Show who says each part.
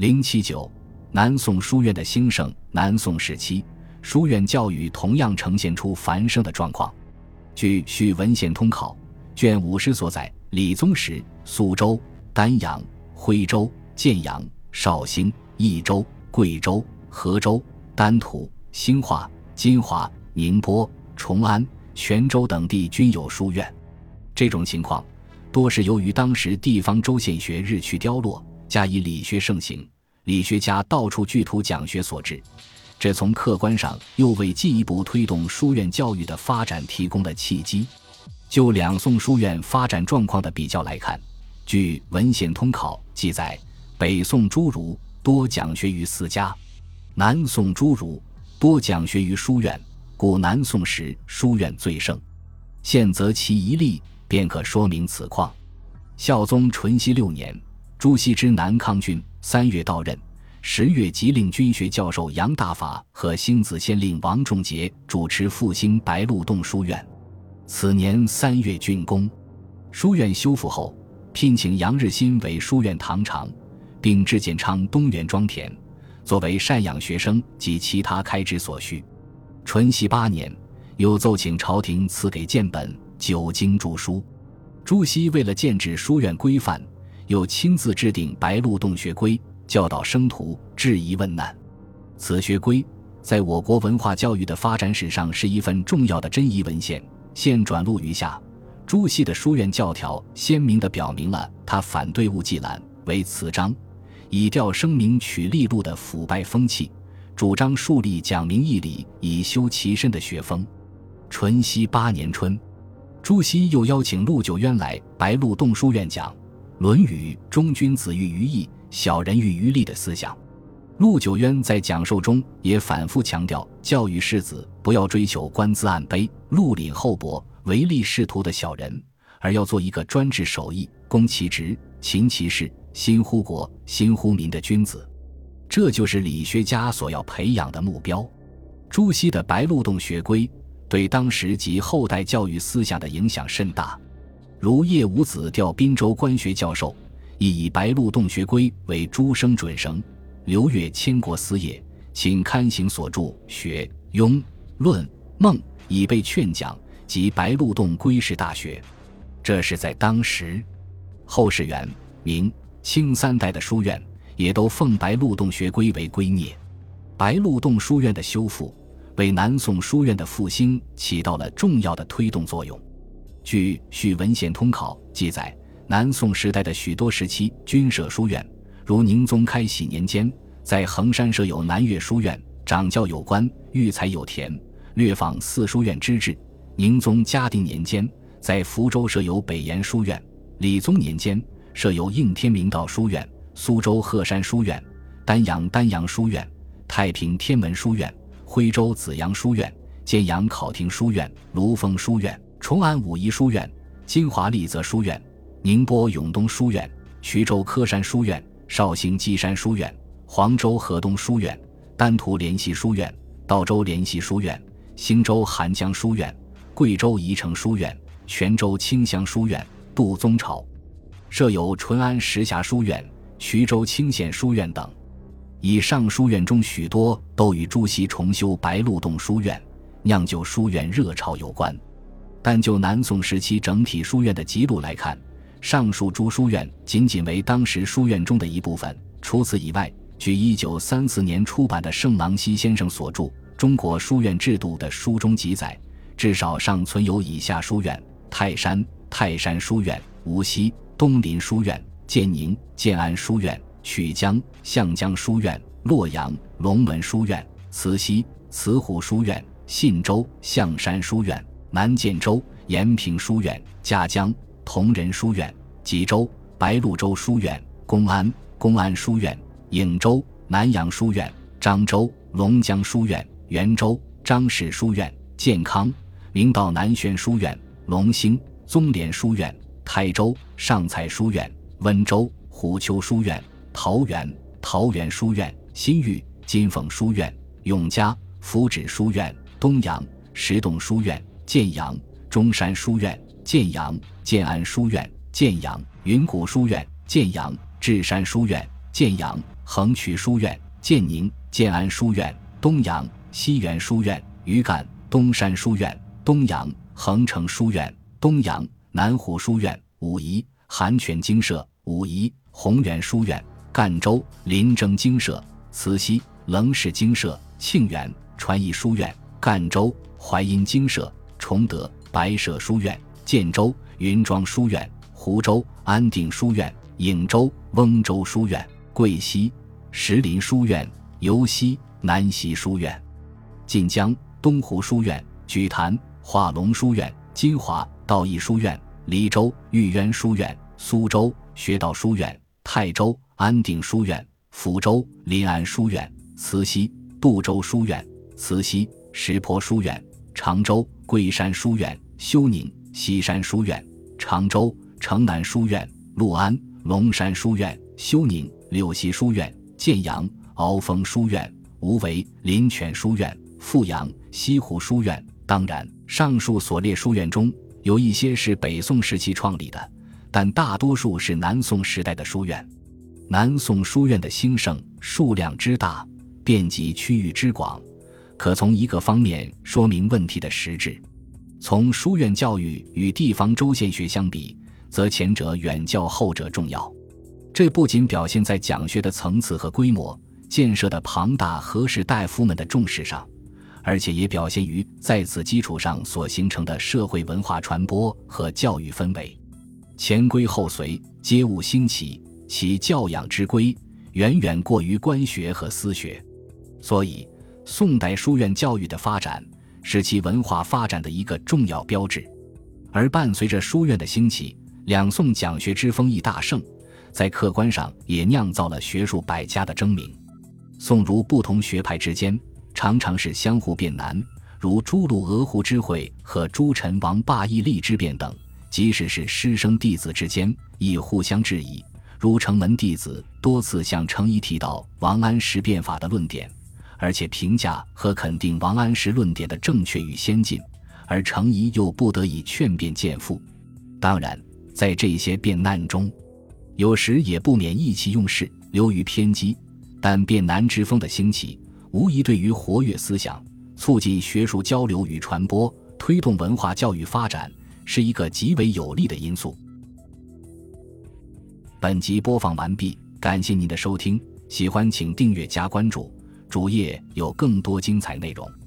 Speaker 1: 零七九，南宋书院的兴盛。南宋时期，书院教育同样呈现出繁盛的状况。据《续文献通考》卷五十所载，李宗实苏州、丹阳、徽州、建阳、绍兴、益州、贵州、河州、丹徒、兴化、金华、宁波、崇安、泉州等地均有书院。这种情况，多是由于当时地方州县学日趋凋落。加以理学盛行，理学家到处聚图讲学所致。这从客观上又为进一步推动书院教育的发展提供了契机。就两宋书院发展状况的比较来看，据《文献通考》记载，北宋诸儒多讲学于私家，南宋诸儒多讲学于书院，故南宋时书院最盛。现择其一例，便可说明此况。孝宗淳熙六年。朱熹之南康郡，三月到任，十月即令军学教授杨大法和星子县令王仲杰主持复兴白鹿洞书院。此年三月竣工，书院修复后，聘请杨日新为书院堂长，并置建昌东园庄田，作为赡养学生及其他开支所需。淳熙八年，又奏请朝廷赐给建本九经注书。朱熹为了建制书院规范。又亲自制定《白鹿洞学规》，教导生徒质疑问难。此学规在我国文化教育的发展史上是一份重要的真遗文献。现转录于下。朱熹的书院教条鲜明地表明了他反对务伎览为辞章，以调声名取利禄的腐败风气，主张树立讲明义理以修其身的学风。淳熙八年春，朱熹又邀请陆九渊来白鹿洞书院讲。《论语》中君子喻于义，小人喻于利的思想，陆九渊在讲授中也反复强调，教育士子不要追求官资暗卑、禄凛厚薄、唯利是图的小人，而要做一个专制守义、攻其职、勤其事、心乎国、心乎民的君子。这就是理学家所要培养的目标。朱熹的白鹿洞学规对当时及后代教育思想的影响甚大。如叶五子调滨州官学教授，亦以白鹿洞学规为诸生准绳。刘越千国司业，请刊行所著《学》《庸》《论》《孟》，以备劝讲及白鹿洞归士大学。这是在当时，后世元、明、清三代的书院也都奉白鹿洞学规为圭臬。白鹿洞书院的修复，为南宋书院的复兴起到了重要的推动作用。据《续文献通考》记载，南宋时代的许多时期均设书院，如宁宗开禧年间，在衡山设有南岳书院，掌教有官，育才有田，略仿四书院之制。宁宗嘉定年间，在福州设有北岩书院；理宗年间，设有应天明道书院、苏州鹤山书院、丹阳丹阳书院、太平天文书院、徽州紫阳书院、建阳考亭书院、卢峰书院。崇安武夷书院、金华丽泽书院、宁波永东书院、衢州科山书院、绍兴基山书院、黄州河东书院、丹徒联系书院、道州联系书院、兴州韩江书院、贵州宜城书院、泉州清香书院、杜宗朝设有淳安石峡书院、衢州清县书院等。以上书院中许多都与朱熹重修白鹿洞书院、酿酒书院热潮有关。但就南宋时期整体书院的辑录来看，上述诸书院仅仅为当时书院中的一部分。除此以外，据1934年出版的盛郎西先生所著《中国书院制度》的书中记载，至少尚存有以下书院：泰山泰山书院、无锡东林书院、建宁建安书院、曲江向江书院、洛阳龙门书院、慈溪慈湖书院、信州象山书院。南建州延平书院、嘉江同仁书院、济州白鹭洲书院、公安公安书院、颍州南阳书院、漳州龙江书院、元州张氏书院、健康明道南轩书院、龙兴宗廉书院、台州上蔡书院、温州虎丘书院、桃园桃园书院、新域金凤书院、永嘉福祉书院、东阳石洞书院。建阳中山书院、建阳建安书院、建阳云谷书院、建阳智山书院、建阳、横渠书院、建宁、建安书院、东阳、西园书院、余干、东山书院、东阳、横城书院、东阳、南湖书院、武夷、寒泉精舍、武夷、宏源书院、赣州、临征精舍、慈溪、棱氏精舍、庆元、传艺书院、赣州、淮阴精舍、崇德、白舍书院、建州、云庄书院、湖州、安定书院、颍州、翁州书院、贵溪、石林书院、尤溪、南溪书院、晋江、东湖书院、举坛、化龙书院、金华、道义书院、黎州、玉渊书院、苏州、学道书院、泰州、安定书院、福州、临安书院、慈溪、杜州书院、慈溪、石坡书院、常州、龟山书院、休宁、西山书院、常州、城南书院、六安、龙山书院、休宁、柳溪书院、建阳、鳌峰书院、无为、临泉书院、富阳、西湖书院。当然，上述所列书院中有一些是北宋时期创立的，但大多数是南宋时代的书院。南宋书院的兴盛，数量之大，遍及区域之广，可从一个方面说明问题的实质。从书院教育与地方州县学相比，则前者远较后者重要。这不仅表现在讲学的层次和规模、建设的庞大和士大夫们的重视上，而且也表现于在此基础上所形成的社会文化传播和教育氛围。前规后随，皆物兴起，其教养之规远远过于官学和私学，所以宋代书院教育的发展。是其文化发展的一个重要标志，而伴随着书院的兴起，两宋讲学之风亦大盛，在客观上也酿造了学术百家的争鸣。宋儒不同学派之间常常是相互辩难，如朱陆鹅湖之会和朱陈王霸义立之辩等；即使是师生弟子之间，亦互相质疑，如城门弟子多次向程颐提到王安石变法的论点。而且评价和肯定王安石论点的正确与先进，而程颐又不得已劝辩谏复。当然，在这些辩难中，有时也不免意气用事，流于偏激。但辩难之风的兴起，无疑对于活跃思想、促进学术交流与传播、推动文化教育发展，是一个极为有利的因素。本集播放完毕，感谢您的收听，喜欢请订阅加关注。主页有更多精彩内容。